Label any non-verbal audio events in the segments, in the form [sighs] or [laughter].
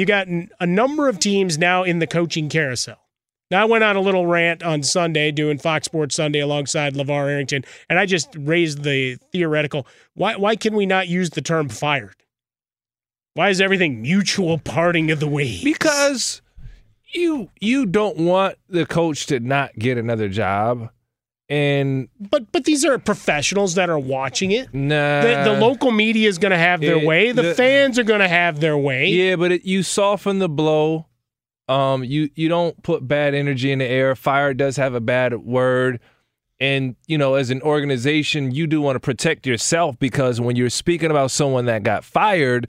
You got a number of teams now in the coaching carousel. Now, I went on a little rant on Sunday doing Fox Sports Sunday alongside LeVar Arrington, and I just raised the theoretical why, why can we not use the term fired? Why is everything mutual parting of the ways? Because you you don't want the coach to not get another job. And but but these are professionals that are watching it. nah, The, the local media is going to have their It- way. The, the- fans are going to have their way. Yeah, but it, you soften the blow. Um, you you don't put bad energy in the air. Fire does have a bad word, and you know, as an organization, you do want to protect yourself because when you're speaking about someone that got fired,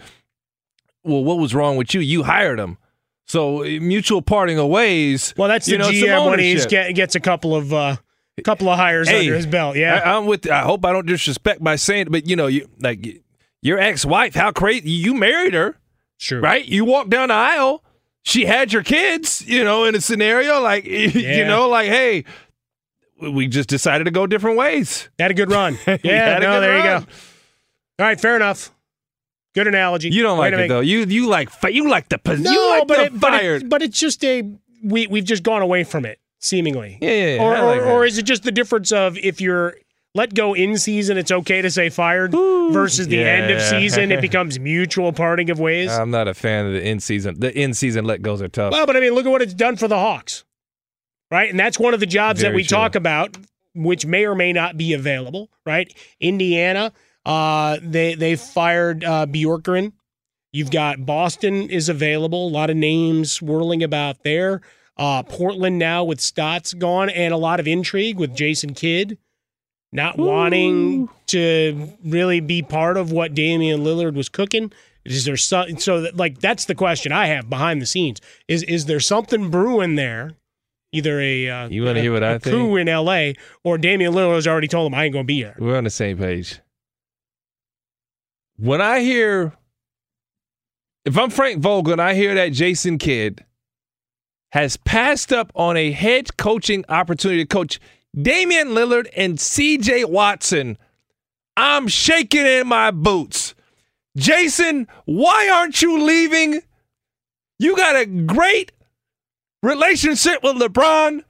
well, what was wrong with you? You hired them. So eh, mutual parting of ways. Well, that's the you know, GM when he get, gets a couple of uh, couple of hires Hey, under his belt. Yeah, I, am with. I hope I don't disrespect by saying, it, but you know, you like your ex-wife. How crazy! You married her, sure, right? You walked down the aisle. She had your kids. You know, in a scenario like [laughs] you know, like hey, we just decided to go different ways. Had a good run. [laughs] Yeah, a no, there you go. All right, fair enough. Good analogy. You don't like it make- though. You you like you like the No, you like but the it, but, it, but it's just a we we've just gone away from it seemingly. yeah, yeah, yeah, Or I or, or is it just the difference of if you're let go in season, it's okay to say fired versus the end of season, it [laughs] becomes mutual parting of ways. I'm not a fan of the in season. The in season let goes are tough. Well, but I mean, look at what it's done for the Hawks, right? And that's one of the jobs that we true. talk about, which may or may not be available, right? Indiana, Uh, they they fired uh, Bjorkgren. You've got Boston is available. A lot of names swirling about there. Uh, Portland now with Stotts gone, and a lot of intrigue with Jason Kidd not Ooh. wanting to really be part of what Damian Lillard was cooking. Is there some, so that, like that's the question I have behind the scenes? Is is there something brewing there? Either a uh, you want to hear what I think? Coup in L.A. or Damian Lillard has already told him I ain't gonna be here. We're on the same page. When I hear, if I'm Frank Vogel and I hear that Jason Kidd has passed up on a head coaching opportunity to coach Damian Lillard and CJ Watson, I'm shaking in my boots. Jason, why aren't you leaving? You got a great relationship with LeBron.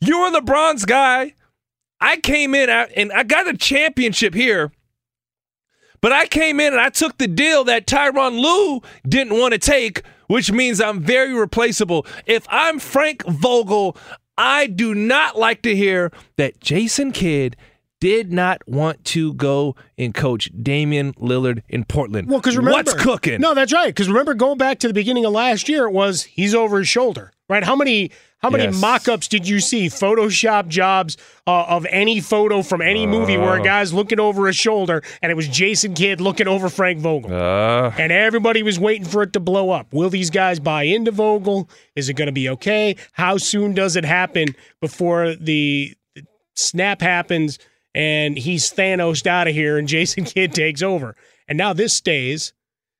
You're LeBron's guy. I came in and I got a championship here, but I came in and I took the deal that Tyronn Lue didn't want to take, which means I'm very replaceable. If I'm Frank Vogel, I do not like to hear that Jason Kidd did not want to go and coach Damian Lillard in Portland. Well, because remember, what's cooking? No, that's right. Because remember, going back to the beginning of last year, it was he's over his shoulder, right? How many how many yes. mock-ups did you see? Photoshop jobs uh, of any photo from any movie uh, where a uh. guy's looking over his shoulder, and it was Jason Kidd looking over Frank Vogel, uh, and everybody was waiting for it to blow up. Will these guys buy into Vogel? Is it going to be okay? How soon does it happen before the snap happens and he's Thanos out of here and Jason [laughs] Kidd takes over? And now this stays.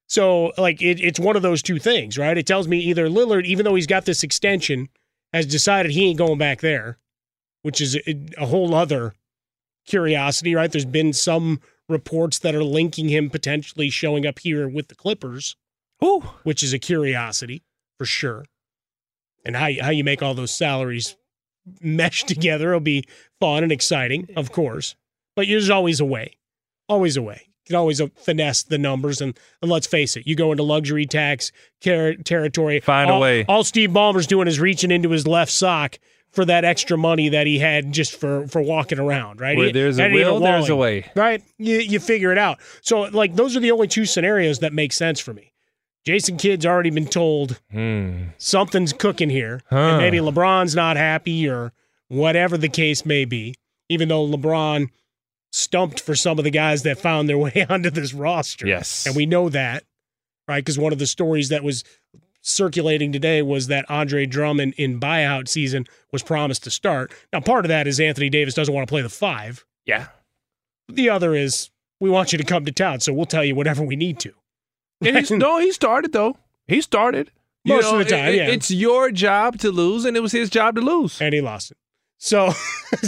So, like, it, it's one of those two things, right? It tells me either Lillard, even though he's got this extension has decided he ain't going back there, which is a, a whole other curiosity, right? There's been some reports that are linking him potentially showing up here with the Clippers, Ooh. which is a curiosity for sure. And how how you make all those salaries mesh [laughs] together will be fun and exciting, of course. But there's always a way, always a way can always finesse the numbers. And, and let's face it, you go into luxury tax ter- territory. Find all, a way. All Steve Ballmer's doing is reaching into his left sock for that extra money that he had just for for walking around, right? Where there's a will, there's a way, right? You you figure it out. So like those are the only two scenarios that make sense for me. Jason Kidd's already been told hmm. something's cooking here, huh. and maybe LeBron's not happy or whatever the case may be. Even though LeBron stumped for some of the guys that found their way [laughs] onto this roster. Yes. And we know that, right? Because one of the stories that was circulating today was that Andre Drummond in buyout season was promised to start. Now, part of that is Anthony Davis doesn't want to play the five. Yeah. The other is we want you to come to town, so we'll tell you whatever we need to. And [laughs] no, he started though. He started. Most you know, of the time, it, yeah. It's your job to lose, and it was his job to lose. And he lost it. So,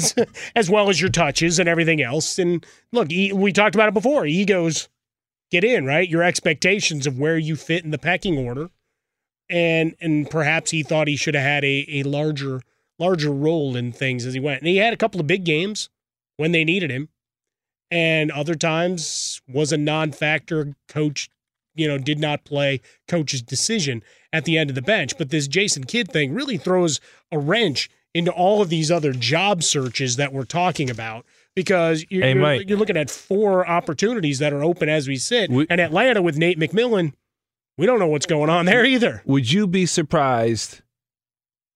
[laughs] as well as your touches and everything else. And look, we talked about it before. Egos get in, right? Your expectations of where you fit in the pecking order. And and perhaps he thought he should have had a, a larger larger role in things as he went. And he had a couple of big games when they needed him. And other times was a non-factor coach, you know, did not play coach's decision at the end of the bench. But this Jason Kidd thing really throws a wrench into all of these other job searches that we're talking about because you're, hey, you're, you're, looking at four opportunities that are open as we sit. We, and Atlanta with Nate McMillan, we don't know what's going on there either. Would you be surprised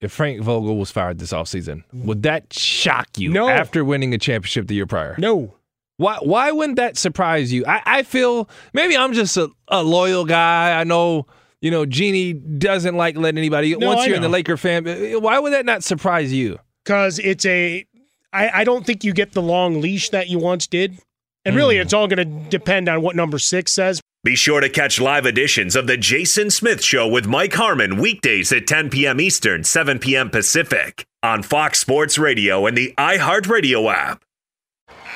if Frank Vogel was fired this offseason? Would that shock you no. after winning a championship the year prior? No. Why why wouldn't that surprise you? I, I feel maybe I'm just a, a loyal guy. I know – you know, Jeanie doesn't like letting anybody. No, once I you're know. in the Laker fan, why would that not surprise you? Because it's a. I, I don't think you get the long leash that you once did. And really, mm. it's all going to depend on what number six says. Be sure to catch live editions of The Jason Smith Show with Mike Harmon weekdays at 10 p.m. Eastern, 7 p.m. Pacific on Fox Sports Radio and the iHeartRadio app.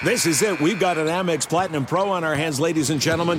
This is it. We've got an Amex Platinum Pro on our hands, ladies and gentlemen.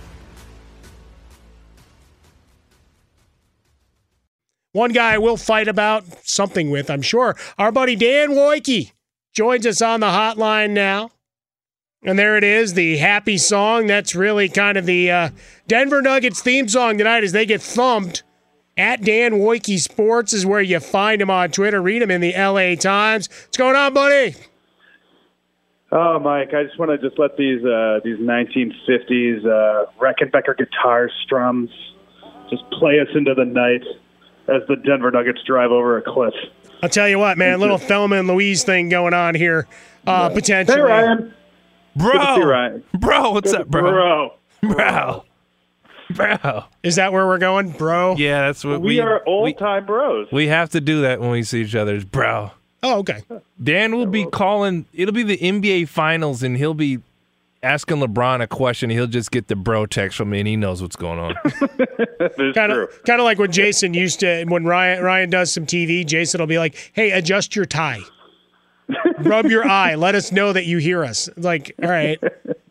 One guy we'll fight about something with, I'm sure. Our buddy Dan Woike joins us on the hotline now. And there it is, the happy song. That's really kind of the uh, Denver Nuggets theme song tonight as they get thumped. At Dan Woike Sports is where you find him on Twitter. Read him in the LA Times. What's going on, buddy? Oh, Mike, I just want to just let these uh, these 1950s uh, Rickenbacker guitar strums just play us into the night as the Denver Nuggets drive over a cliff. I'll tell you what, man, little Thelma and Louise thing going on here, uh, potentially. Hey, Ryan. Bro, Good Ryan. bro, what's Good- up, bro? Bro. Bro, bro. Is that where we're going, bro? Yeah, that's what We, we are old time bros. we have to do that when we see each other, bro. Oh, okay. Dan will be calling. It'll be the NBA Finals, and he'll be asking LeBron a question. He'll just get the bro text from me, and he knows what's going on. Kind of, kind of like when Jason used to. When Ryan Ryan does some TV, Jason will be like, "Hey, adjust your tie, rub your eye, let us know that you hear us." Like, all right.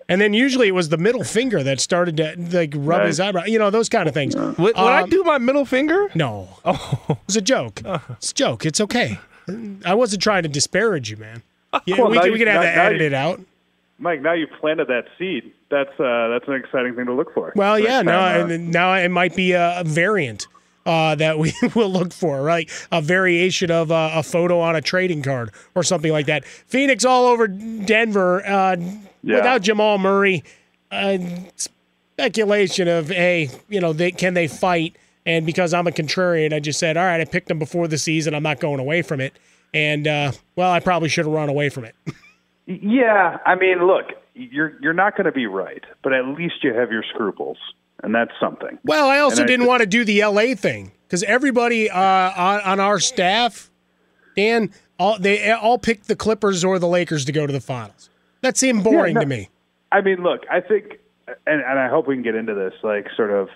And then usually it was the middle finger that started to like rub his eyebrow. You know those kind of things. Would, would I Um, do my middle finger? No, Oh, it was a joke. It's a joke. It's okay. I wasn't trying to disparage you, man. Yeah, Well, we, now can, we can have now- that now you- edited out. Mike, now you've planted that seed. That's uh, that's an exciting thing to look for. Well, Next yeah, no, time, uh, and now it might be a, a variant uh, that we [laughs] will look for, right? A variation of uh, a photo on a trading card or something like that. Phoenix all over Denver uh, Yeah. without Jamal Murray. Uh, speculation of, hey, you know, they, can they fight? And because I'm a contrarian, I just said, all right, I picked them before the season. I'm not going away from it. And uh, well, I probably should have run away from it. [laughs] Yeah, I mean, look, you're you're not going to be right, but at least you have your scruples, and that's something. Well, I also And didn't want to do the LA thing because everybody uh, on, on our staff, Dan, all they all picked the Clippers or the Lakers to go to the finals. That seemed boring no- to me. I mean, look, I think, and, and I hope we can get into this, like, sort of,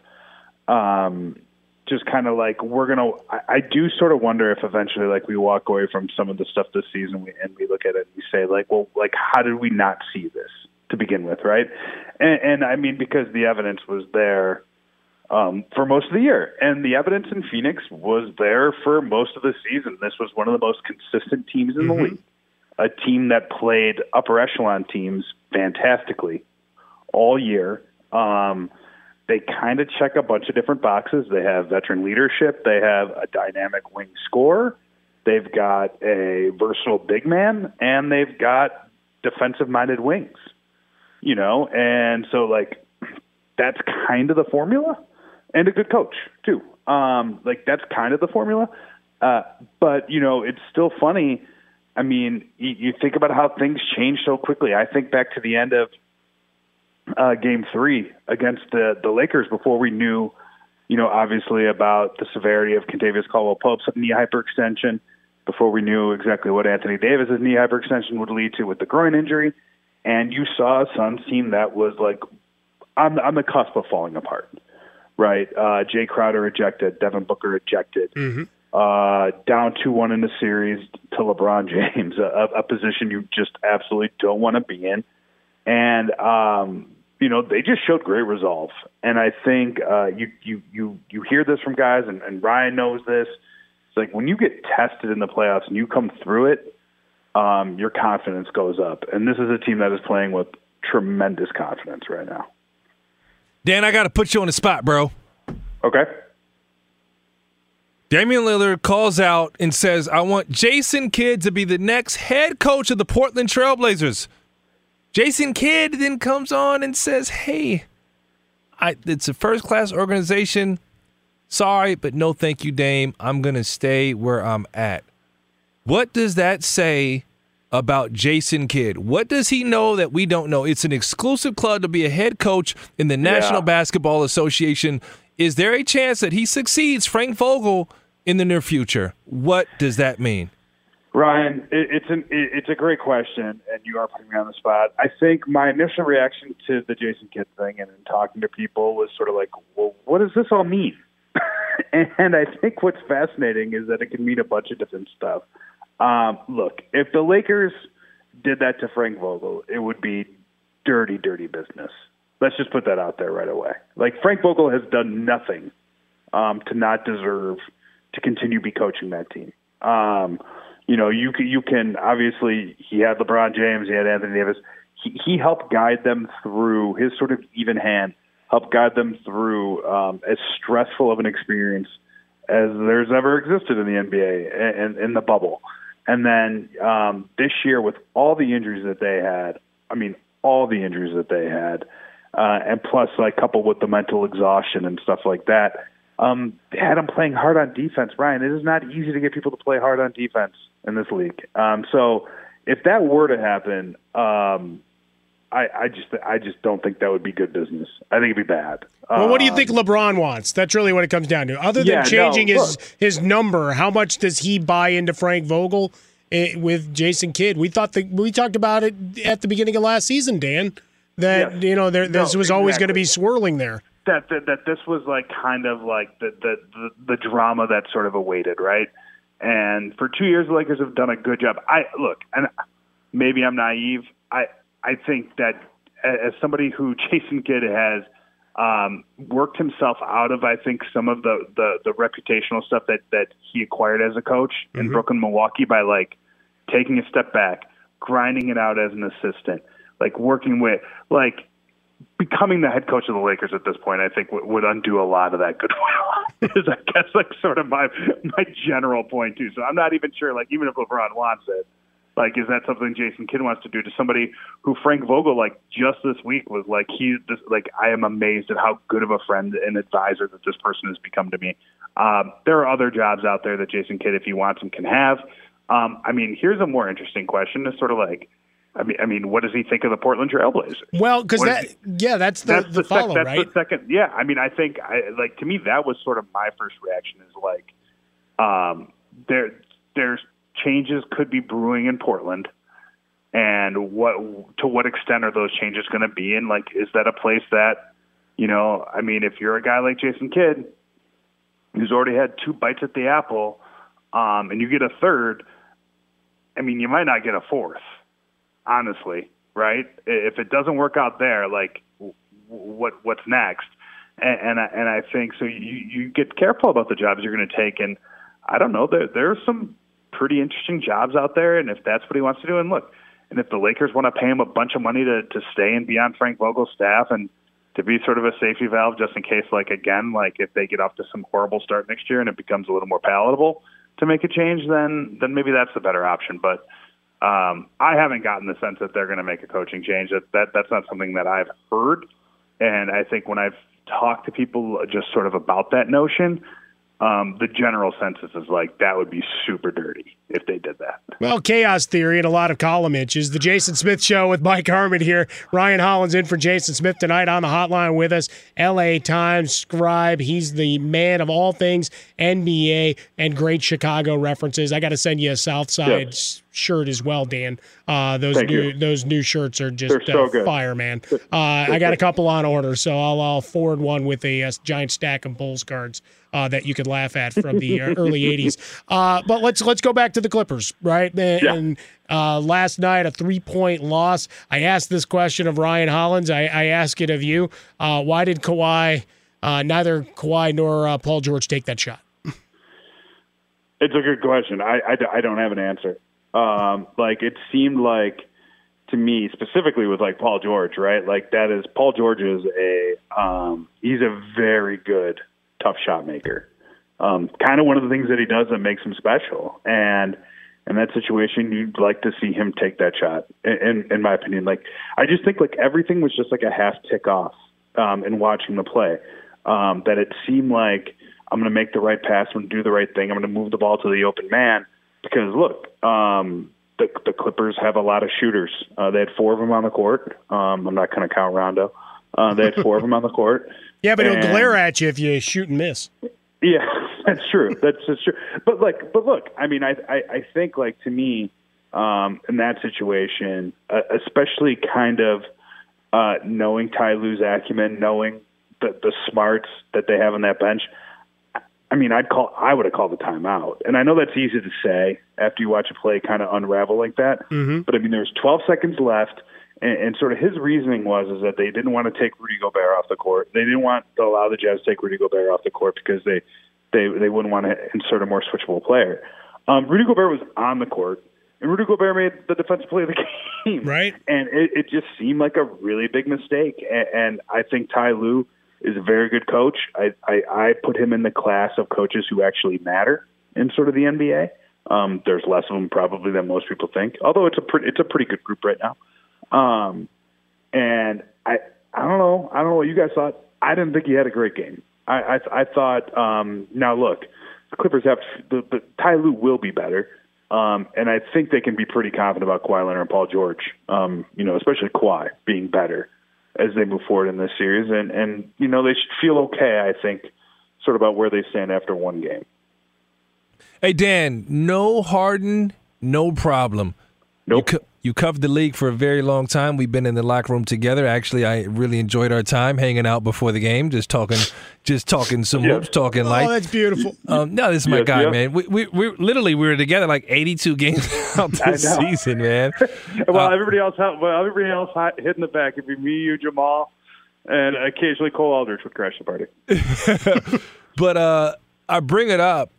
um, just kind of like we're gonna. I, I do sort of wonder if eventually, like, we walk away from some of the stuff this season, we, and we look at it and we say, like, well, like, how did we not see this to begin with, right? And, and I mean because the evidence was there um, for most of the year, and the evidence in Phoenix was there for most of the season. This was one of the most consistent teams in Mm-hmm. the league, a team that played upper echelon teams fantastically all year. Um, they kind of check a bunch of different boxes. They have veteran leadership. They have a dynamic wing scorer. They've got a versatile big man, and they've got defensive-minded wings. You know, and so like that's kind of the formula, and a good coach too. Um, like that's kind of the formula. Uh, but you know, it's still funny. I mean, you, you think about how things change so quickly. I think back to the end of uh, Game Three against the the Lakers before we knew, you know, obviously about the severity of Kentavious Caldwell Pope's knee hyperextension. Before we knew exactly what Anthony Davis's knee hyperextension would lead to with the groin injury, and you saw a Suns team that was like on on the cusp of falling apart. Right, uh, Jae Crowder ejected, Devin Booker ejected uh, down 2 1 in the series to LeBron [laughs] James, a, a position you just absolutely don't want to be in. And, um, you know, they just showed great resolve. And I think uh, you, you, you, you hear this from guys, and, and Ryan knows this. It's like when you get tested in the playoffs and you come through it, um, your confidence goes up. And this is a team that is playing with tremendous confidence right now. Dan, I got to put you on the spot, bro. Okay. Damian Lillard calls out and says, I want Jason Kidd to be the next head coach of the Portland Trailblazers. Jason Kidd then comes on and says, Hey, I, it's a first class organization. Sorry, but no thank you, Dame. I'm going to stay where I'm at. What does that say about Jason Kidd? What does he know that we don't know? It's an exclusive club to be a head coach in the National Yeah. Basketball Association. Is there a chance that he succeeds Frank Vogel in the near future? What does that mean? Ryan, it, it's an it, it's a great question, and you are putting me on the spot. I think my initial reaction to the Jason Kidd thing and in talking to people was sort of like, well, what does this all mean? [laughs] and I think what's fascinating is that it can mean a bunch of different stuff. Um, look, if the Lakers did that to Frank Vogel, it would be dirty, dirty business. Let's just put that out there right away. Like Frank Vogel has done nothing um, to not deserve to continue be coaching that team. Um, you know, you can, you can obviously he had LeBron James, he had Anthony Davis. He, he helped guide them through his sort of even hand, helped guide them through um, as stressful of an experience as there's ever existed in the NBA and in the bubble. And then um, this year, with all the injuries that they had, I mean, all the injuries that they had, uh, and plus, like, coupled with the mental exhaustion and stuff like that, um, had them playing hard on defense. Brian, it is not easy to get people to play hard on defense in this league. Um, so, if that were to happen, um, I, I just, I just don't think that would be good business. I think it'd be bad. Well, what do you Um, think LeBron wants? That's really what it comes down to. Other than Yeah, no, changing his his number, how much does he buy into Frank Vogel eh, with Jason Kidd? We thought that we talked about it at the beginning of last season, Dan. That Yes. you know there, this No, was always going to be swirling there. that, that that this was like kind of like the, the the the drama that sort of awaited, right? And for two years, the Lakers have done a good job. I look, and maybe I'm naive. I I think that as somebody who [laughs] Jason Kidd has um, worked himself out of, I think some of the the, the reputational stuff that that he acquired as a coach in Brooklyn, Milwaukee, by like taking a step back, grinding it out as an assistant, like working with like becoming the head coach of the Lakers at this point, I think would, would undo a lot of that goodwill. [laughs] is I guess like sort of my my general point too. So I'm not even sure. Like even if LeBron wants it, like is that something Jason Kidd wants to do to somebody who Frank Vogel like just this week was like he this like I am amazed at how good of a friend and advisor that this person has become to me. Um, there are other jobs out there that Jason Kidd, if he wants them, can have. Um, I mean, here's a more interesting question: is sort of like. I mean, I mean, what does he think of the Portland Trailblazers? Well, because that yeah, that's the, that's the, the, follow, sec- that's right? the second. Yeah, I mean, I think I like to me that was sort of my first reaction is like, um, there there's changes could be brewing in Portland, and what to what extent are those changes going to be? And like, is that a place that, you know, I mean, if you're a guy like Jason Kidd, who's already had two bites at the apple, um, and you get a third, I mean, you might not get a fourth honestly. right? If it doesn't work out there, like what what's next? And and I, and I think so. You you get careful about the jobs you're going to take, and I don't know. There there are some pretty interesting jobs out there, and if that's what he wants to do, and look, and if the Lakers want to pay him a bunch of money to to stay and be on Frank Vogel's staff and to be sort of a safety valve just in case, like again, like if they get off to some horrible start next year and it becomes a little more palatable to make a change, then then maybe that's the better option. But um, I haven't gotten the sense that they're going to make a coaching change. That, that that's not something that I've heard, and I think when I've talked to people just sort of about that notion, um, the general census is like that would be super dirty if they did that. Well, chaos theory and a lot of column inches. The Jason Smith Show with Mike Harmon here. Ryan Hollins in for Jason Smith tonight on the hotline with us. L.A. Times scribe. He's the man of all things NBA and great Chicago references. I got to send you a Southside yep. shirt as well, Dan. Uh, those Thank new you. those new shirts are just so uh, fire, man. Uh, I got a couple on order, so I'll, I'll forward one with a, a giant stack of Bulls cards uh, that you could laugh at from the uh, [laughs] early '80s. Uh, but let's let's go back to the Clippers, right? And, Yeah. uh, last night, a three point loss. I asked this question of Ryan Hollins. I, I ask it of you. Uh, why did Kawhi, uh, neither Kawhi nor uh, Paul George take that shot? It's a good question. I, I, I don't have an answer. Um, like it seemed like to me specifically with like Paul George, right? Like that is Paul George is a um, he's a very good tough shot maker. Um, kind of one of the things that he does that makes him special. And in that situation, you'd like to see him take that shot. In, in my opinion, like I just think like everything was just like a half tick off um, in watching the play. Um, that it seemed like I'm going to make the right pass, I'm going to do the right thing, I'm going to move the ball to the open man. Because look, um, the the Clippers have a lot of shooters. Uh, they had four of them on the court. Um, I'm not going to count Rondo. Uh, they had four of them on the court. [laughs] Yeah, but he'll glare at you if you shoot and miss. yeah, [laughs] that's true. That's, that's true. But like, but look, I mean, I I, I think like to me, um, in that situation, uh, especially kind of uh, knowing Ty Lue's acumen, knowing the the smarts that they have on that bench. I mean, I'd call. I would have called the timeout, and I know that's easy to say after you watch a play kind of unravel like that. Mm-hmm. But I mean, there's 12 seconds left, and, and sort of his reasoning was is that they didn't want to take Rudy Gobert off the court. They didn't want to allow the Jazz to take Rudy Gobert off the court because they they they wouldn't want to insert a more switchable player. Um, Rudy Gobert was on the court, and Rudy Gobert made the defensive play of the [laughs] game. Right. And it, it just seemed like a really big mistake. And, and I think Ty Lue is a very good coach. I, I, I put him in the class of coaches who actually matter in sort of the NBA. Um, there's less of them probably than most people think, although it's a pretty it's a pretty good group right now. Um, and I I don't know I don't know what you guys thought. I didn't think he had a great game. I I, I thought um, now look the Clippers have the, the Ty Lue will be better. Um, and I think they can be pretty confident about Kawhi Leonard and Paul George. Um, you know, especially Kawhi being better as they move forward in this series, and and you know they should feel okay. I think, sort of about where they stand after one game. Hey Dan, no Harden, no problem. Nope. You, co- you covered the league for a very long time. We've been in the locker room together. Actually, I really enjoyed our time hanging out before the game, just talking, just talking some Yeah. hoops, talking Oh, like. that's beautiful. Um, no, this is my Yes, guy, yeah. man. We, we, we literally we were together like 82 games [laughs] out I this season, man. [laughs] well, Uh, everybody else, well, everybody else hi- hid in the back. It'd be me, you, Jamal, and occasionally Cole Aldrich would crash the party. [laughs] But uh, I bring it up.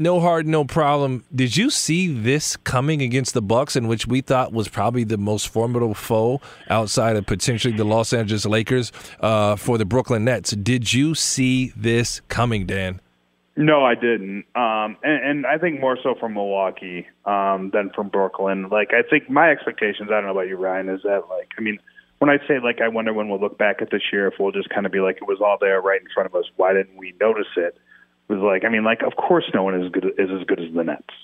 No hard, no problem. Did you see this coming against the Bucks, in which we thought was probably the most formidable foe outside of potentially the Los Angeles Lakers uh, for the Brooklyn Nets? Did you see this coming, Dan? No, I didn't. Um, and, and I think more so from Milwaukee um, than from Brooklyn. Like, I think my expectations, I don't know about you, Ryan, is that, like, I mean, when I say, like, I wonder when we'll look back at this year if we'll just kind of be like, it was all there right in front of us. Why didn't we notice it? Was like, I mean, like, of course no one is good, is as good as the Nets,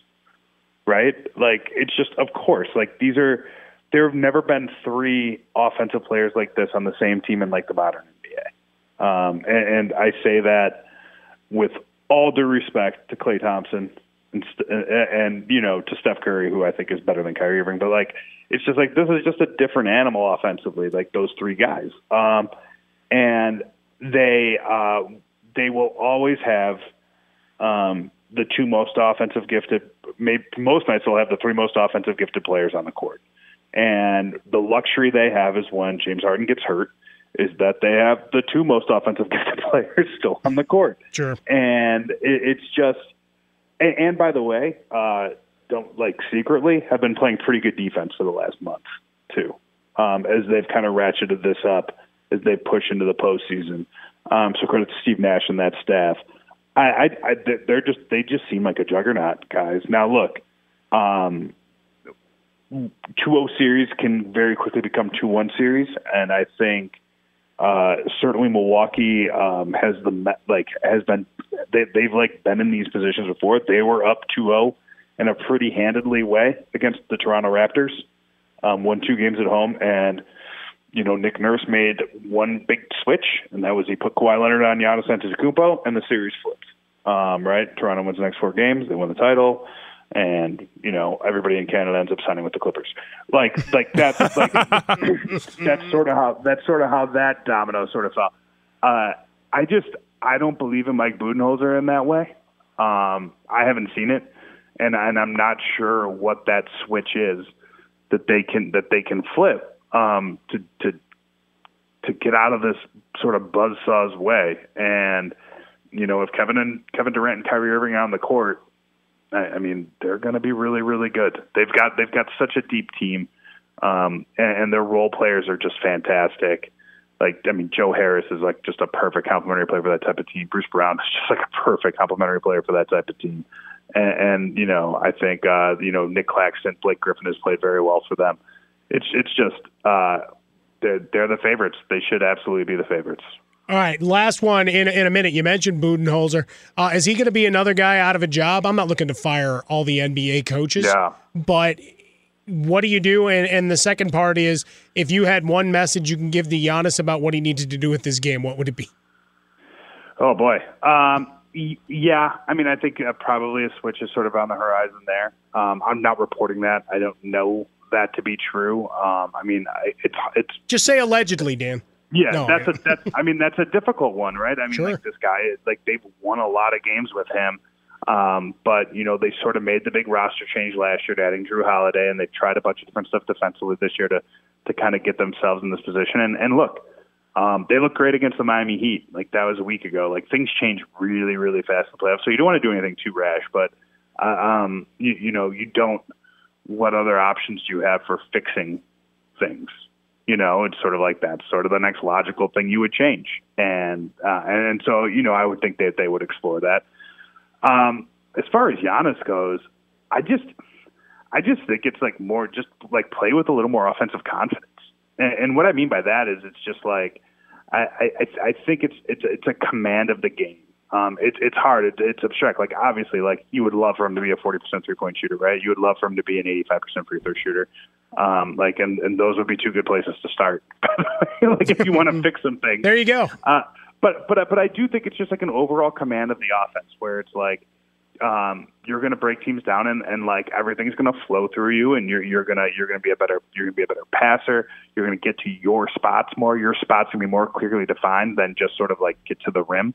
right? Like, it's just, of course. Like, these are, there have never been three offensive players like this on the same team in, like, the modern NBA. Um, and, and I say that with all due respect to Klay Thompson and, st- and and you know to Steph Curry, who I think is better than Kyrie Irving, but like it's just like this is just a different animal offensively, like those three guys, um, and they uh, they will always have um, the two most offensive gifted. Maybe most nights they'll have the three most offensive gifted players on the court, And the luxury they have is when James Harden gets hurt, is that they have the two most offensive [laughs] gifted players still on the court. Sure. And it, it's just, and, and by the way, uh, don't like secretly have been playing pretty good defense for the last month too, um, as they've kind of ratcheted this up as they push into the postseason. Um, so credit to Steve Nash and that staff. I, I, I they're just they just seem like a juggernaut, guys. Now look, um, 2-0 series can very quickly become 2-1 series, and I think uh, certainly Milwaukee um, has the like has been they, they've like been in these positions before. They were up 2-0 in a pretty handedly way against the Toronto Raptors. Um, won two games at home, and you know Nick Nurse made one big switch, and that was he put Kawhi Leonard on Giannis Antetokounmpo, and the series flipped. Um, right, Toronto wins the next four games, they win the title, and you know everybody in Canada ends up signing with the Clippers. Like, like that's like [laughs] that's sort of how that's sort of how that domino sort of fell. Uh, I just I don't believe in Mike Budenholzer in that way. Um, I haven't seen it, and and I'm not sure what that switch is that they can that they can flip um, to to to get out of this sort of buzzsaw's way. And you know, if Kevin and Kevin Durant and Kyrie Irving are on the court, I, I mean, they're going to be really really good. They've got they've got such a deep team, um, and, and their role players are just fantastic. Like I mean, Joe Harris is like just a perfect complementary player for that type of team. Bruce Brown is [laughs] just like a perfect complementary player for that type of team. And, and you know, I think uh, you know Nick Claxton, Blake Griffin has played very well for them. It's it's just uh, they're they're the favorites. They should absolutely be the favorites. All right, last one in in a minute. You mentioned Budenholzer. Uh, is he going to be another guy out of a job? I'm not looking to fire all the NBA coaches. Yeah. But what do you do? And, and the second part is, if you had one message you can give to Giannis about what he needed to do with this game, what would it be? Oh boy. Um, y- yeah, I mean, I think uh, probably a switch is sort of on the horizon there. Um, I'm not reporting that. I don't know that to be true. Um, I mean, I, it's it's Just say allegedly, Dan. Yeah, No, that's a that's I mean that's a difficult one, right? I mean, Sure. like this guy, like they've won a lot of games with him, um, but you know they sort of made the big roster change last year, to adding Jrue Holiday, and they've tried a bunch of different stuff defensively this year to to kind of get themselves in this position. And and look, um, they look great against the Miami Heat. Like that was a week ago. Like things change really really fast in the playoffs, so you don't want to do anything too rash, but uh, um, you you know you don't. What other options do you have for fixing things? you know it's sort of like that's sort of the next logical thing you would change. And uh, and, and so you know i would think that they would explore that. Um as far as Giannis goes i just i just think it's like more just like play with a little more offensive confidence. And, and what i mean by that is it's just like i i i think it's it's it's a command of the game um, it's it's hard. It's, it's abstract. Like obviously, like you would love for him to be a forty percent three point shooter, right? You would love for him to be an eighty five percent free throw shooter. Um, like and and those would be two good places to start. [laughs] like if you want to [laughs] fix some things, There you go. uh, but but but I do think it's just like an overall command of the offense where it's like um, you're going to break teams down and, and like everything's going to flow through you and you're you're gonna you're gonna be a better you're gonna be a better passer. You're going to get to your spots more. Your spots going to be more clearly defined than just sort of like get to the rim.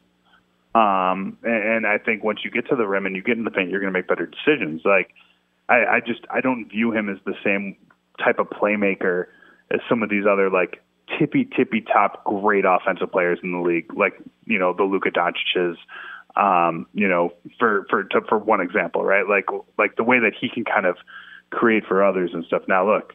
Um, and, and I think once you get to the rim and you get in the paint, you're going to make better decisions. Like I, I just I don't view him as the same type of playmaker as some of these other like tippy tippy top great offensive players in the league, like you know the Luka Doncic's. Um, you know, for for to, for one example, right? Like like the way that he can kind of create for others and stuff. Now look,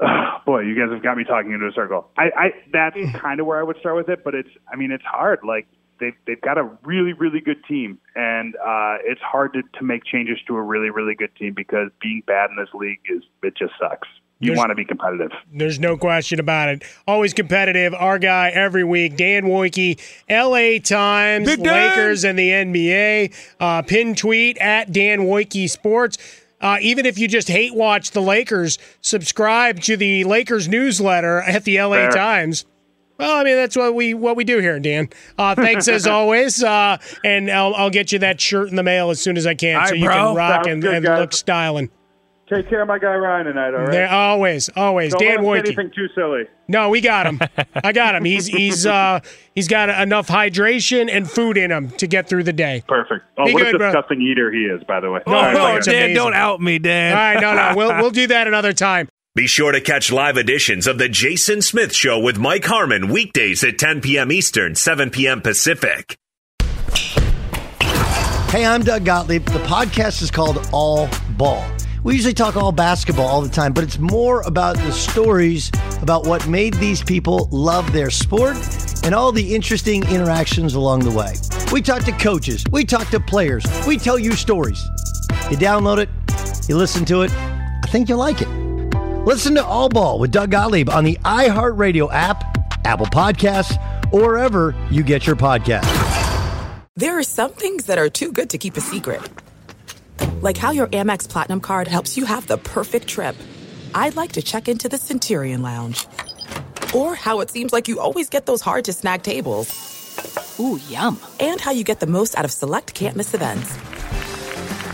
[sighs] boy, you guys have got me talking into a circle. I, I that's [laughs] kind of where I would start with it, but it's I mean it's hard. Like they've they've got a really really good team, and uh, it's hard to to make changes to a really really good team because being bad in this league is it just sucks. You There's- want to be competitive. There's no question about it. Always competitive. Our guy every week, Dan Woike, LA Times, Big Dan! Lakers, and the NBA. Uh, pin tweet at Dan Woike Sports. Uh, even if you just hate watch the Lakers, subscribe to the Lakers newsletter at the LA Fair. Times. Well, I mean that's what we what we do here, Dan. Uh, thanks as [laughs] always, uh, and I'll, I'll get you that shirt in the mail as soon as I can, All so right, you bro. can rock Sounds and, good, and guys. look styling. Take care of my guy Ryan tonight, all right? There, always, always. Don't Dan let him say Woike. anything too silly. No, we got him. I got him. He's he's [laughs] uh he's got enough hydration and food in him to get through the day. Perfect. Oh, Be what good, a bro. disgusting eater he is, by the way. No, All right, no, bye, it's amazing. don't out me, Dan. All right, no, no, we'll we'll do that another time. Be sure to catch live editions of The Jason Smith Show with Mike Harmon weekdays at 10 p.m. Eastern, 7 p.m. Pacific. Hey, I'm Doug Gottlieb. The podcast is called All Ball. We usually talk all basketball all the time, but it's more about the stories about what made these people love their sport and all the interesting interactions along the way. We talk to coaches, we talk to players, we tell you stories. You download it, you listen to it, I think you'll like it. Listen to All Ball with Doug Gottlieb on the iHeartRadio app, Apple Podcasts, or wherever you get your podcasts. There are some things that are too good to keep a secret. Like how your Amex Platinum card helps you have the perfect trip. I'd like to check into the Centurion Lounge. Or how it seems like you always get those hard to snag tables. Ooh, yum. And how you get the most out of select can't events.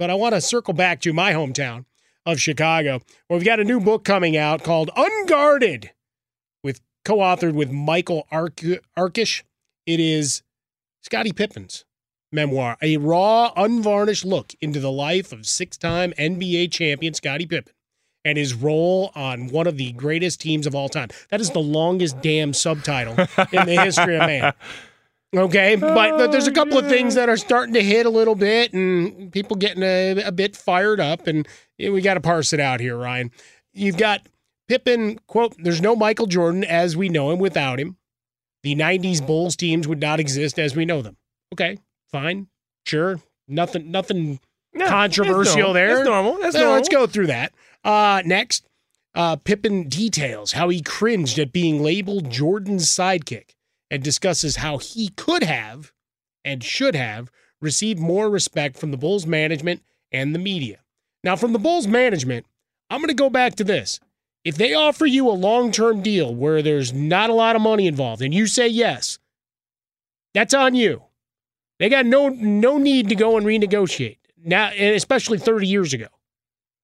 But I want to circle back to my hometown of Chicago, where we've got a new book coming out called Unguarded, with co-authored with Michael Ark- Arkush. It is Scottie Pippen's memoir, a raw, unvarnished look into the life of six-time NBA champion Scottie Pippen and his role on one of the greatest teams of all time. That is the longest damn subtitle in the history of man. [laughs] Okay, but there's a couple of things that are starting to hit a little bit, and people getting a, a bit fired up, and we got to parse it out here, Ryan. You've got Pippen, quote, there's no Michael Jordan as we know him without him. The 90s Bulls teams would not exist as we know them. Okay, fine, sure. Nothing nothing No, controversial there. That's normal. That's So Let's go through that. Uh, next, uh, Pippen details how he cringed at being labeled Jordan's sidekick and discusses how he could have and should have received more respect from the Bulls management and the media. Now, from the Bulls management, I'm going to go back to this. If they offer you a long term deal where there's not a lot of money involved and you say yes, that's on you. They got no no need to go and renegotiate now, especially 30 years ago.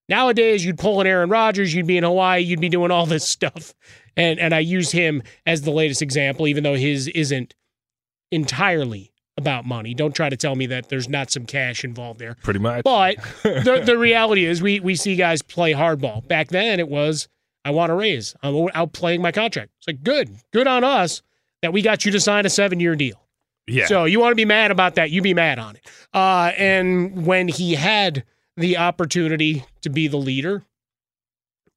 Nowadays, you'd pull an Aaron Rodgers, you'd be in Hawaii, you'd be doing all this [laughs] stuff, and and I use him as the latest example, even though his isn't entirely about money. Don't try to tell me that there's not some cash involved there. Pretty much. But [laughs] the the reality is, we we see guys play hardball. Back then, it was I want a raise. I'm outplaying my contract. It's like good, good on us that we got you to sign a seven year deal. Yeah. So you want to be mad about that? You be mad on it. Uh, and when he had the opportunity to be the leader,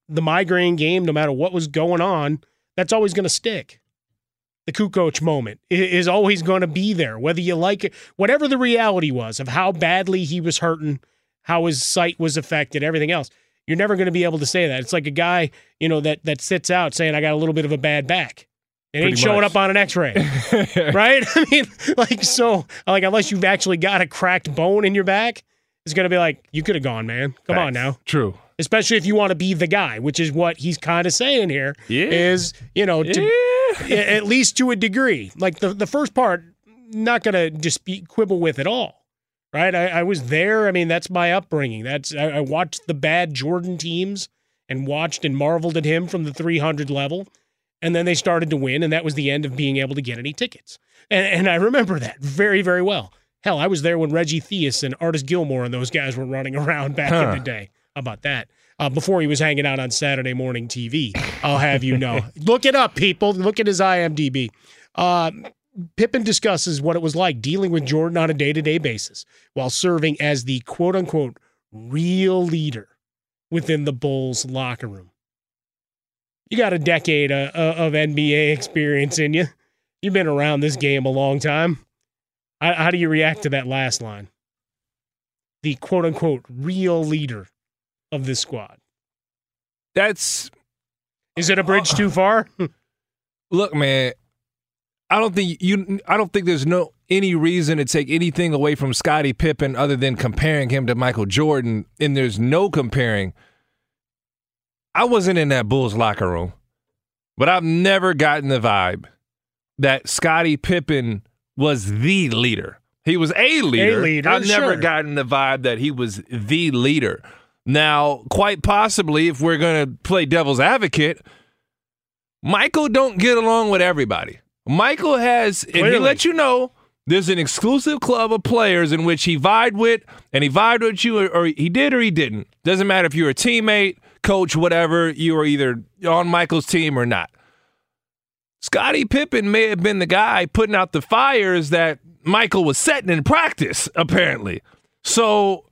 the migraine game, no matter what was going on, that's always going to stick. The Kukoc moment is always going to be there, whether you like it, whatever the reality was of how badly he was hurting, how his sight was affected, everything else. You're never going to be able to say that. It's like a guy, you know, that that sits out saying, "I got a little bit of a bad back." It ain't Pretty showing much. up on an X-ray, [laughs] right? [laughs] I mean, like so, like unless you've actually got a cracked bone in your back, it's going to be like you could have gone, man. Come on now True. Especially if you want to be the guy, which is what he's kind of saying here. Yeah. Is you know to, a- at least to a degree. Like the the first part, not going to dispute quibble with at all. Right? I, I was there. I mean, that's my upbringing. That's I, I watched the bad Jordan teams and watched and marveled at him from the 300 level. And then they started to win, and that was the end of being able to get any tickets. And, and I remember that very, very well. Hell, I was there when Reggie Theus and Artis Gilmore and those guys were running [laughs] around back in the day. How about that? Uh, before he was hanging out on Saturday morning TV, I'll have you know. [laughs] Look it up, people. Look at his IMDb. Uh, Pippen discusses what it was like dealing with Jordan on a day to day basis while serving as the quote unquote real leader within the Bulls locker room. You got a decade uh, uh, of NBA experience in you. You've been around this game a long time. How, how do you react to that last line? The quote unquote real leader of this squad. That's Is it a bridge too far? [laughs] look, man. I don't think you. I don't think there's no any reason to take anything away from Scottie Pippen other than comparing him to Michael Jordan. And there's no comparing. I wasn't in that Bulls locker room, but I've never gotten the vibe that Scottie Pippen was the leader. He was a leader. leader, I've never gotten the vibe that he was the leader. Now, quite possibly, if we're going to play devil's advocate, Michael don't get along with everybody. Michael has, and he let you know there's an exclusive club of players in which he vied with, and he vied with you, or, or he did or he didn't. Doesn't matter if you're a teammate, coach, whatever. You are either on Michael's team or not. Scottie Pippen may have been the guy putting out the fires that Michael was setting in practice, apparently. So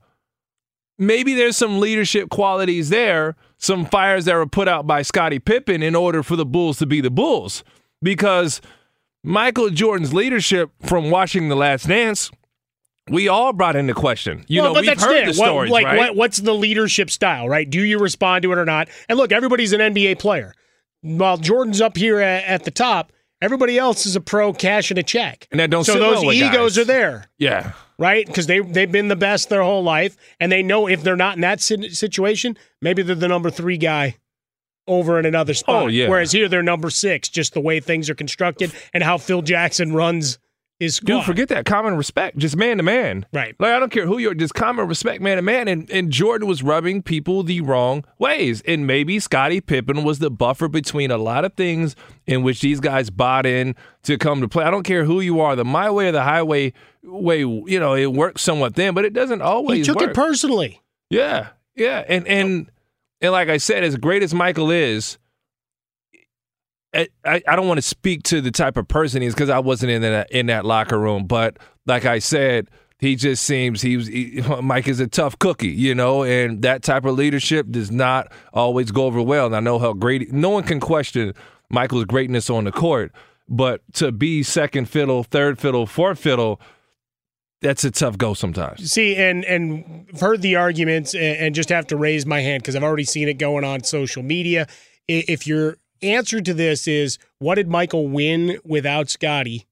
maybe there's some leadership qualities there, some fires that were put out by Scottie Pippen in order for the Bulls to be the Bulls. Because Michael Jordan's leadership from watching The Last Dance, we all brought into question. You well, know, but we've that's heard there. the What- stories, like, right? what, what's the leadership style, right? Do you respond to it or not? And look, everybody's an NBA player. While Jordan's up here at, at the top, everybody else is a pro cashing a check. And that don't so those well egos guys. are there. yeah. Right? Because they they've been the best their whole life, and they know if they're not in that situation, maybe they're the number three guy over in another oh, spot. Oh, yeah. Whereas here they're number six, just the way things are constructed and how Phil Jackson runs his squad. Dude, forget that. Common respect, just man to man. Right. Like I don't care who you're, just common respect, man to man. And and Jordan was rubbing people the wrong ways. And maybe Scottie Pippen was the buffer between a lot of things in which these guys bought in to come to play. I don't care who you are, the my way or the highway way, you know, it works somewhat then, but it doesn't always he took work. it personally. Yeah, yeah, and and and like I said, as great as Michael is, I, I don't want to speak to the type of person he is because I wasn't in that in that locker room. But like I said, he just seems he was he, [laughs] Mike is a tough cookie, you know, and that type of leadership does not always go over well. And I know how great. No one can question Michael's greatness on the court, but to be second fiddle, third fiddle, fourth fiddle. That's a tough go sometimes. See, and and I've heard the arguments, and, and just have to raise my hand because I've already seen it going on social media. If your answer to this is, what did Michael win without Scottie,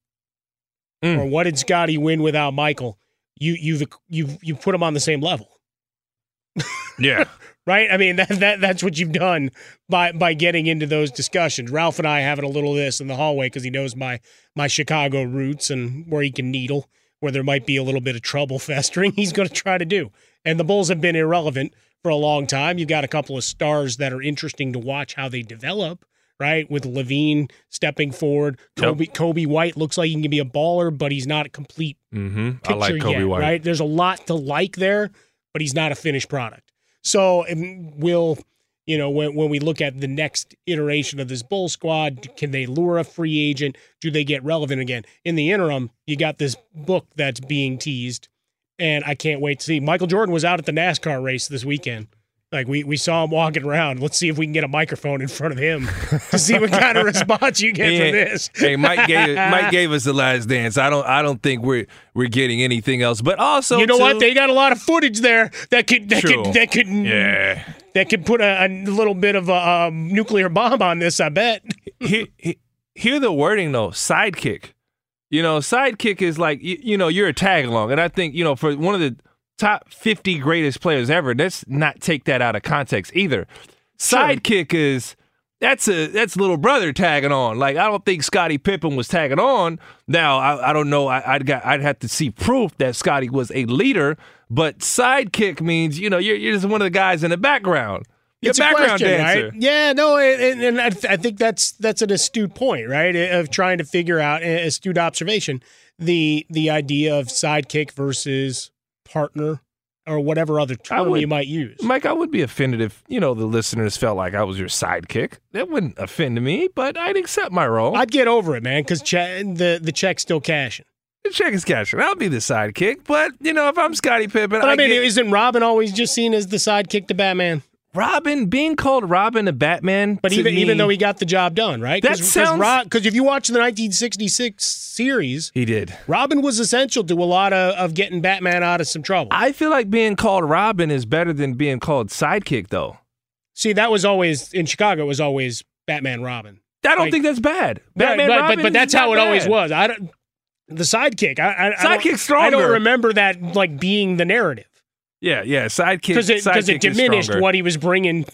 Mm. or what did Scottie win without Michael? You you've you've you put them on the same level. Yeah. [laughs] right? I mean that, that that's what you've done by by getting into those discussions. Ralph and I having a little of this in the hallway because he knows my my Chicago roots and where he can needle, where there might be a little bit of trouble [laughs] festering. He's going to try to do. And the Bulls have been irrelevant for a long time. You've got a couple of stars that are interesting to watch how they develop. Right, with LaVine stepping forward, Coby Coby White looks like he can be a baller, but he's not a complete Mm-hmm. I picture like Kobe yet, White. right? There's a lot to like there, but he's not a finished product. So um, will you know when when we look at the next iteration of this Bull squad, can they lure a free agent? Do they get relevant again? In the interim, you got this book that's being teased, and I can't wait to see. Michael Jordan was out at the NASCAR race this weekend. Like we, we saw him walking around. Let's see if we can get a microphone in front of him [laughs] to see what kind of response you get He from this. hey, Mike gave Mike gave us the last dance. I don't I don't think we're we're getting anything else. But also, you know what? They got a lot of footage there that could that True. could that could Yeah. That could put a, a little bit of a um, nuclear bomb on this. I bet. [laughs] hear, hear the wording though. Sidekick. You know sidekick is like you, you know you're a tag along and i think you know for one of the top 50 greatest players ever let's not take that out of context either. Sidekick is that's a that's little brother tagging on. Like i don't think scottie pippen was tagging on. Now i, I don't know. I, i'd got i'd have to see proof that scottie was a leader but sidekick means you know you're, you're just one of the guys in the background you're It's background question, dancer right? Yeah, no, and, and I, th- I think that's that's an astute point, right? Eh, of trying to figure out eh, astute observation the the idea of sidekick versus partner or whatever other term would- you might use. Mike, I would be offended if, you know, the listeners felt like I was your sidekick. That wouldn't offend me, but I'd accept my role. I'd get over it, man, because che- the the check's still cashing. Check is cashing. I'll be the sidekick, but, you know, if I'm Scottie Pippen, But I, mean, get- isn't Robin always just seen as the sidekick to Batman? Robin, being called Robin the Batman, But even me- even though he got the job done, right? That sounds- because if you watch the 1966 series, he did. Robin was essential to a lot of, of getting Batman out of some trouble. I feel like being called Robin is better than being called sidekick, though. See, that was always in Chicago. It was always Batman Robin. I don't Like- think that's bad. Batman right, Robin but but that's how it always was. I don't. The sidekick. I, I, I don't- I don't remember that like being the narrative Yeah, yeah, sidekick. because it it diminished what he was bringing to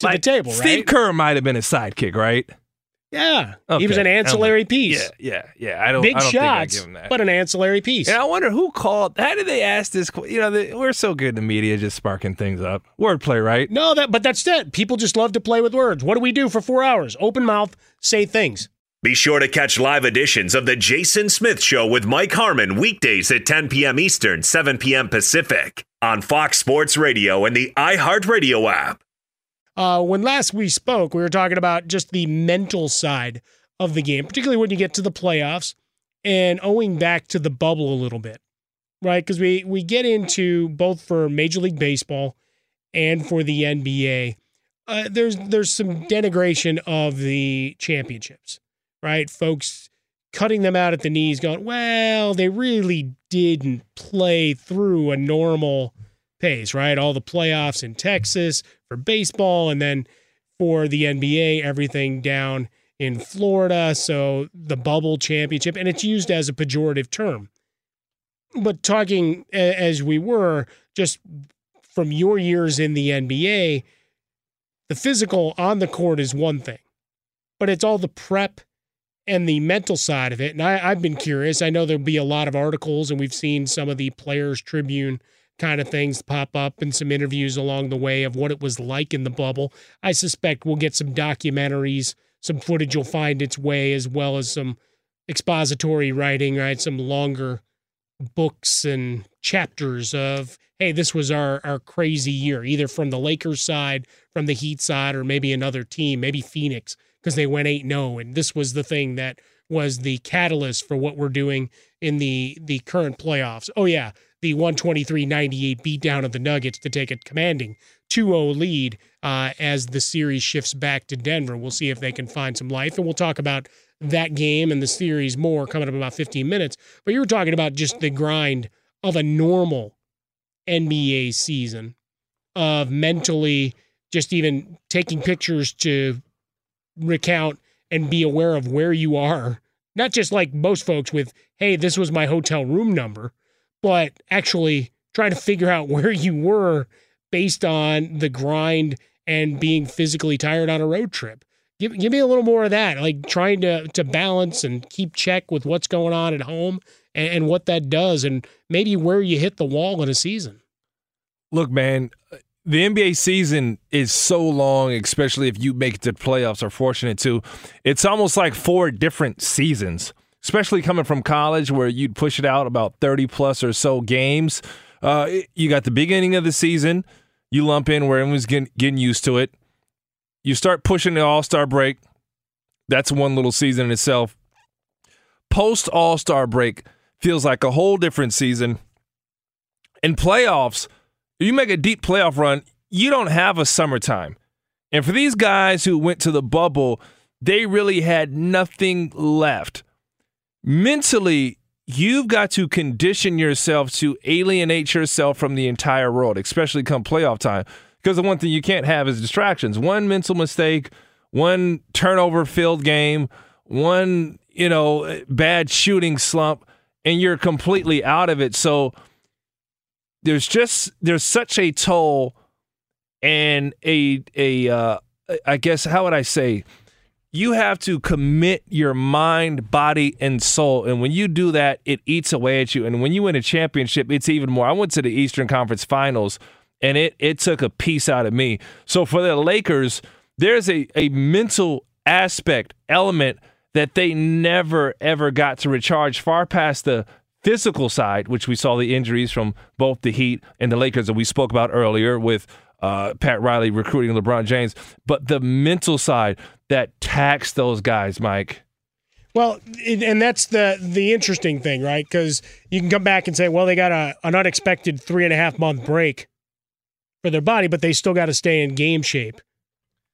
the Like, table, Steve? Kerr might have been a sidekick, right? yeah, Okay. he was an ancillary piece. Yeah, yeah, yeah. I don't. Big I don't shots, give him that. but an ancillary piece. And I wonder who called. How did they ask this? You know, the, we're so good in the media, just sparking things up. Wordplay, right? No, that but that's it. People just love to play with words. What do we do for four hours? Open mouth, say things. Be sure to catch live editions of The Jason Smith Show with Mike Harmon weekdays at 10 p.m. Eastern, 7 p.m. Pacific on Fox Sports Radio and the iHeartRadio app. Uh, when last we spoke, we were talking about just the mental side of the game, particularly when you get to the playoffs and owing back to the bubble a little bit, right? Because we we get into both for Major League Baseball and for the NBA. Uh, there's there's some denigration of the championships, right? Folks cutting them out at the knees, going, well, they really didn't play through a normal pace, right? All the playoffs in Texas for baseball, and then for the NBA, everything down in Florida. So the bubble championship, and it's used as a pejorative term. But talking as we were just from your years in the NBA, the physical on the court is one thing, but it's all the prep and the mental side of it. And I, I've been curious. I know there'll be a lot of articles, and we've seen some of the Players Tribune kind of things pop up and some interviews along the way of what it was like in the bubble. I suspect we'll get some documentaries, some footage will find its way, as well as some expository writing, right? Some longer books and chapters of, hey, this was our, our crazy year, either from the Lakers side, from the Heat side, or maybe another team, maybe Phoenix because they went 8 0. And this was the thing that was the catalyst for what we're doing in the, the current playoffs. Oh, yeah, the 123 98 beatdown of the Nuggets to take a commanding 2 0 lead uh, as the series shifts back to Denver. We'll see if they can find some life. And we'll talk about that game and the series more coming up in about 15 minutes. But you were talking about just the grind of a normal NBA season of mentally just even taking pictures to recount and be aware of where you are. Not just like most folks with, hey, this was my hotel room number, but actually trying to figure out [laughs] where you were based on the grind and being physically tired on a road trip. Give, give me a little more of that, like trying to to balance and keep check with what's going on at home and, and what that does, and maybe where you hit the wall in a season. Look, man, the NBA season is so long, especially if you make it to the playoffs, are fortunate to. It's almost like four different seasons, especially coming from college where you'd push it out about 30 plus or so games. Uh, you got the beginning of the season, you lump in where everyone's getting, getting used to it. You start pushing the All Star break. That's one little season in itself. Post All Star break feels like a whole different season. And playoffs, you make a deep playoff run, you don't have a summertime. And for these guys who went to the bubble, they really had nothing left. Mentally, you've got to condition yourself to alienate yourself from the entire world, especially come playoff time. Because the one thing you can't have is distractions. One mental mistake, one turnover filled game, one, you know, bad shooting slump, and you're completely out of it. So there's just there's such a toll and a a uh, I guess how would I say you have to commit your mind, body, and soul. And when you do that, it eats away at you. And when you win a championship, it's even more. I went to the Eastern Conference Finals and it it took a piece out of me. So for the Lakers, there's a, a mental aspect element that they never ever got to recharge far past the physical side, which we saw the injuries from both the Heat and the Lakers that we spoke about earlier with uh, Pat Riley recruiting LeBron James, but the mental side that taxed those guys, Mike. Well, and that's the the interesting thing, right? Because you can come back and say, well, they got a, an unexpected three and a half month break for their body, but they still got to stay in game shape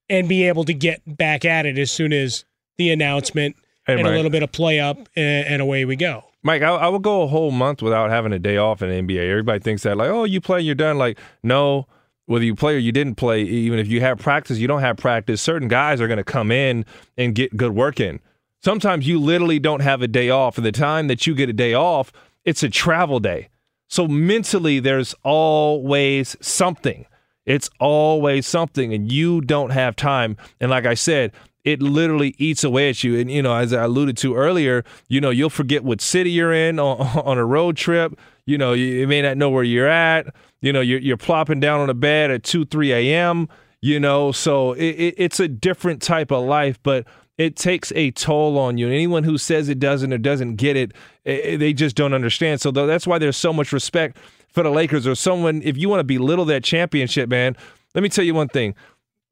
and be able to get back at it as soon as the announcement hey, and Mike. a little bit of play up, and, and away we go. Mike, I, I will go a whole month without having a day off in the NBA. Everybody thinks that, like, oh, you play, you're done. Like, no, whether you play or you didn't play, even if you have practice, you don't have practice. Certain guys are going to come in and get good work in. Sometimes you literally don't have a day off. And the time that you get a day off, it's a travel day. So mentally, there's always something. It's always something, and you don't have time. And like I said, it literally eats away at you. And, you know, as I alluded to earlier, you know, you'll forget what city you're in on, [laughs] on a road trip. You know, you, you may not know where you're at. You know, you're, you're plopping down on a bed at 2, 3 a.m., you know, so it, it, it's a different type of life, but it takes a toll on you. And anyone who says it doesn't or doesn't get it, it they just don't understand. So that's why there's so much respect for the Lakers or someone, if you want to belittle that championship, man, let me tell you one thing.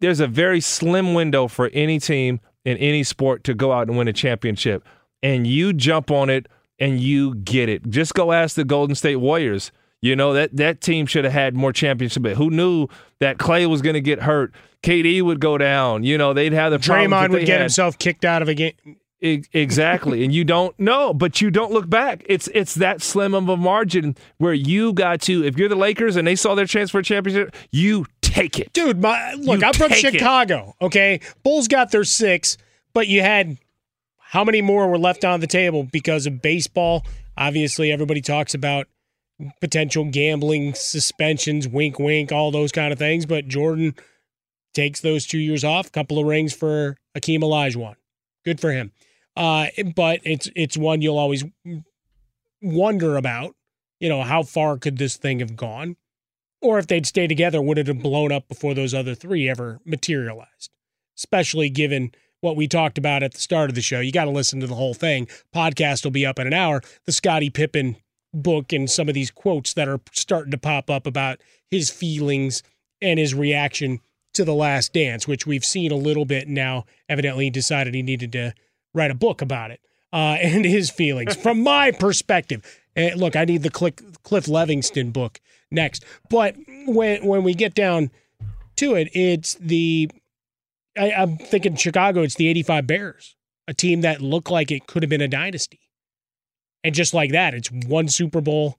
There's a very slim window for any team in any sport to go out and win a championship. And you jump on it and you get it. Just go ask the Golden State Warriors. You know, that, that team should have had more championships. But who knew that Klay was going to get hurt? KD would go down. You know, they'd have the Draymond would get had. himself kicked out of a game. exactly, and you don't know, but you don't look back. It's it's that slim of a margin where you got to. If you're the Lakers and they saw their chance for a championship, you take it, dude. My look, you I'm from Chicago. It. Okay, Bulls got their six, but you had how many more were left on the table because of baseball? Obviously, everybody talks about potential gambling suspensions, wink, wink, all those kind of things. But Jordan takes those two years off. Couple of rings for Akeem Olajuwon. Good for him. Uh, but it's it's one you'll always wonder about. You know, how far could this thing have gone? Or if they'd stay together, would it have blown up before those other three ever materialized? Especially given what we talked about at the start of the show. You got to listen to the whole thing. Podcast will be up in an hour. The Scottie Pippen book and some of these quotes that are starting to pop up about his feelings and his reaction to the last dance, which we've seen a little bit now. Evidently, decided he needed to write a book about it uh, [laughs] and his feelings from my perspective. And look, I need the Cliff, Cliff Levingston book next. But when when we get down to it, it's the I, I'm thinking Chicago. It's the '85 Bears, a team that looked like it could have been a dynasty, and just like that, it's one Super Bowl,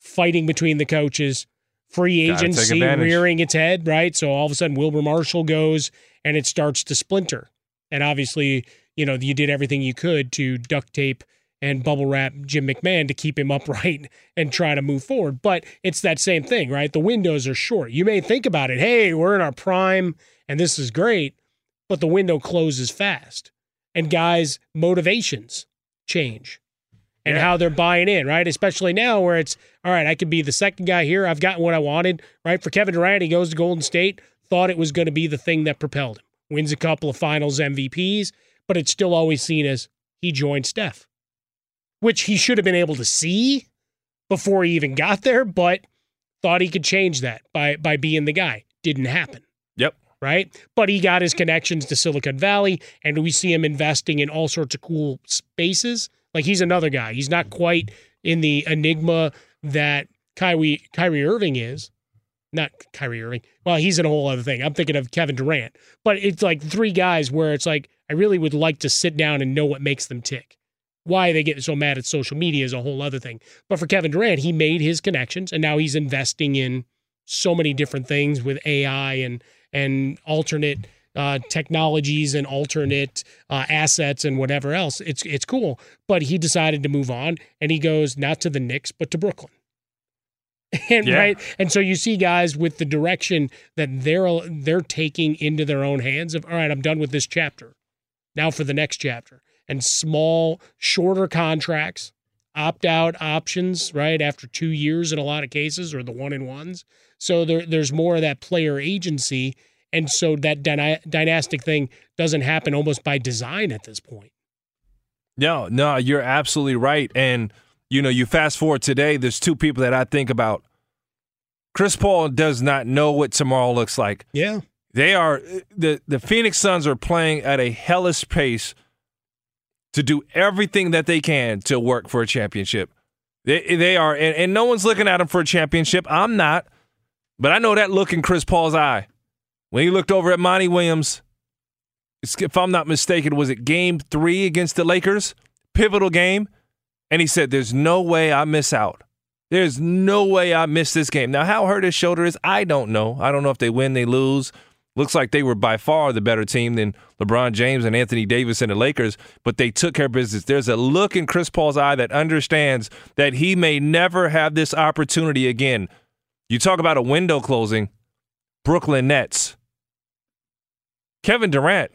fighting between the coaches, free agency rearing its head, right? So all of a sudden, Wilber Marshall goes, and it starts to splinter. And obviously, you know, you did everything you could to duct tape and bubble wrap Jim McMahon to keep him upright [laughs] and try to move forward. But it's that same thing, right? The windows are short. You may think about it, hey, we're in our prime and this is great, but the window closes fast. And guys' motivations change and how they're buying in, right? Especially now where it's, all right, I could be the second guy here. I've gotten what I wanted, right? For Kevin Durant, he goes to Golden State, thought it was going to be the thing that propelled him. Wins a couple of finals MVPs, but it's still always seen as he joined Steph, which he should have been able to see before he even got there, but thought he could change that by by being the guy. Didn't happen Yep. right? But he got his connections to Silicon Valley, and we see him investing in all sorts of cool spaces. Like he's another guy. He's not quite in the enigma that Kyrie Kyrie Irving is. Not Kyrie Irving. Well, he's in a whole other thing. I'm thinking of Kevin Durant. But it's like three guys where it's like I really would like to sit down and know what makes them tick. Why they get so mad at social media is a whole other thing. But for Kevin Durant, he made his connections and now he's investing in so many different things with AI and and alternate uh, technologies and alternate uh, assets and whatever else. It's it's cool. But he decided to move on and he goes not to the Knicks but to Brooklyn. [laughs] And Yeah. right, and so you see guys with the direction that they're they're taking into their own hands of all right, I'm done with this chapter. Now for the next chapter. And small, shorter contracts, opt out options, right? After two years in a lot of cases, or the one in ones. So there, there's more of that player agency. And so that dyna- dynastic thing doesn't happen almost by design at this point. No, no, you're absolutely right. And you know, you fast forward today, there's two people that I think about. Chris Paul does not know what tomorrow looks like. Yeah. They are the the Phoenix Suns are playing at a hellish pace to do everything that they can to work for a championship. They they are and, and no one's looking at them for a championship. I'm not. But I know that look in Chris Paul's eye. When he looked over at Monty Williams, if I'm not mistaken, was it game three against the Lakers? Pivotal game. And he said, There's no way I miss out. There's no way I miss this game. Now, how hurt his shoulder is, I don't know. I don't know if they win, they lose. Looks like they were by far the better team than LeBron James and Anthony Davis and the Lakers, but they took care of business. There's a look in Chris Paul's eye that understands that he may never have this opportunity again. You talk about a window closing, Brooklyn Nets. Kevin Durant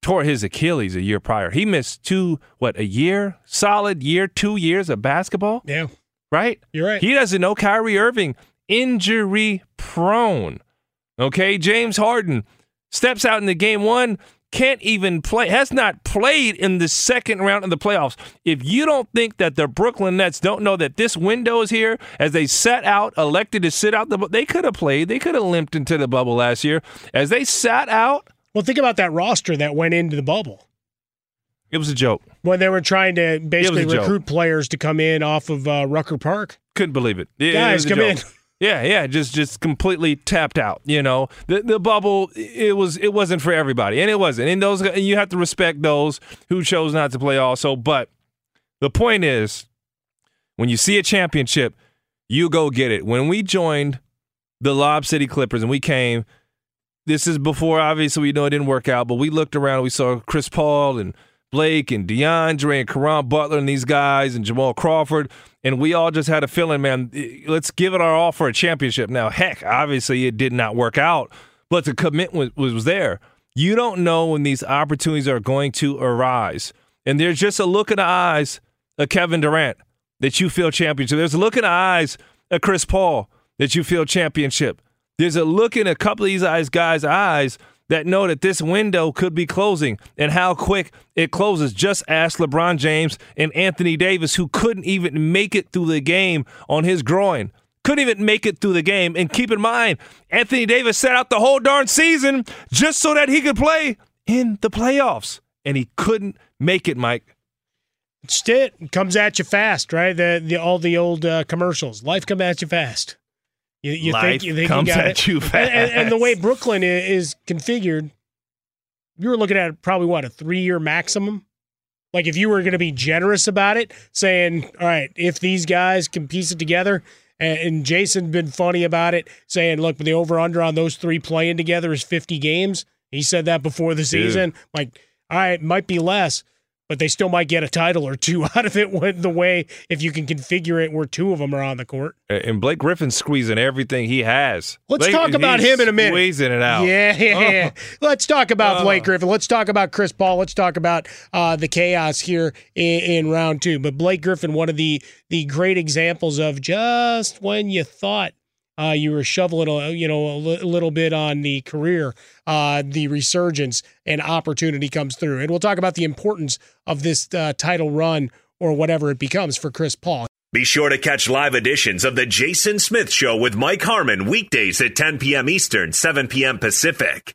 tore his Achilles a year prior. He missed two, what, a year? Solid year, two years of basketball? Yeah. Right? You're right. He doesn't know Kyrie Irving, injury prone. Okay, James Harden steps out in the game one, can't even play, has not played in the second round of the playoffs. If you don't think that the Brooklyn Nets don't know that this window is here, as they sat out, elected to sit out the, they could have played, they could have limped into the bubble last year. As they sat out, Well, think about that roster that went into the bubble it was a joke. when they were trying to basically recruit players to come in off of uh, Rucker Park. Couldn't believe it. It- it Guys, a come joke. in. Yeah, yeah, just just completely tapped out. You know, the the bubble it was it wasn't for everybody, and it wasn't. And those you have to respect those who chose not to play also. But the point is, when you see a championship, you go get it. When we joined the Lob City Clippers and we came, this is before obviously we know it didn't work out, but we looked around, we saw Chris Paul and Blake and DeAndre and Caron Butler and these guys and Jamal Crawford, and we all just had a feeling, man, eh, let's give it our all for a championship. Now, heck, obviously it did not work out, but the commitment was, was there. You don't know when these opportunities are going to arise. And there's just a look in the eyes of Kevin Durant that you feel championship. There's a look in the eyes of Chris Paul that you feel championship. There's a look in a couple of these guys' eyes that know that this window could be closing and how quick it closes. Just ask LeBron James and Anthony Davis, who couldn't even make it through the game on his groin. couldn't even make it through the game. And keep in mind, Anthony Davis sat out the whole darn season just so that he could play in the playoffs, and he couldn't make it, Mike. It's it comes at you fast, right? The, the all the old uh, commercials. Life comes at you fast. You, you Life think you think comes you got at it. you And- And, and the way Brooklyn is configured, you were looking at probably what a three year maximum. Like if you were going to be generous about it, saying, "All right, if these guys can piece it together," and, and Jason's been funny about it, saying, "Look, the over under on those three playing together is fifty games." He said that before the season. Like, all right, might be less, but they still might get a title or two [laughs] out of it. When the way if you can configure it where two of them are on the court. And Blake Griffin's squeezing everything he has. Let's Blake- talk about him in a minute. Squeezing it out. Yeah, yeah, yeah. Oh. [laughs] Let's talk about Oh. Blake Griffin. Let's talk about Chris Paul. Let's talk about uh, the chaos here in, in round two. But Blake Griffin, one of the the great examples of just when you thought uh, you were shoveling, a, you know, a li- little bit on the career, uh, the resurgence and opportunity comes through. And we'll talk about the importance of this uh, title run or whatever it becomes for Chris Paul. Be sure to catch live editions of The Jason Smith Show with Mike Harmon weekdays at 10 p.m. Eastern, 7 p.m. Pacific.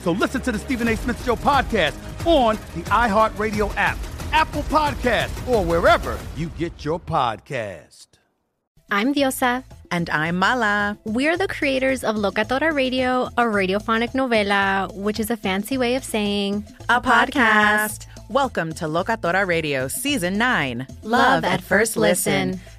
So listen to the Stephen A. Smith Show podcast on the iHeartRadio app, Apple Podcast, or wherever you get your podcast. I'm Diosa. And I'm Mala. We're the creators of Locatora Radio, a radiophonic novela, which is a fancy way of saying A podcast. Welcome to Locatora Radio Season 9 Love at First Listen.